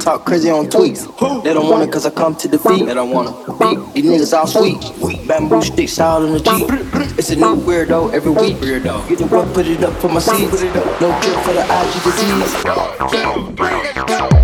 Talk crazy on tweets. They don't want it cause I come to defeat. They don't wanna beat. These niggas all sweet. Bamboo sticks out in the Jeep. It's a new weirdo every week. Weirdo. Get the up, put it up for my seeds. No cure for the IG disease.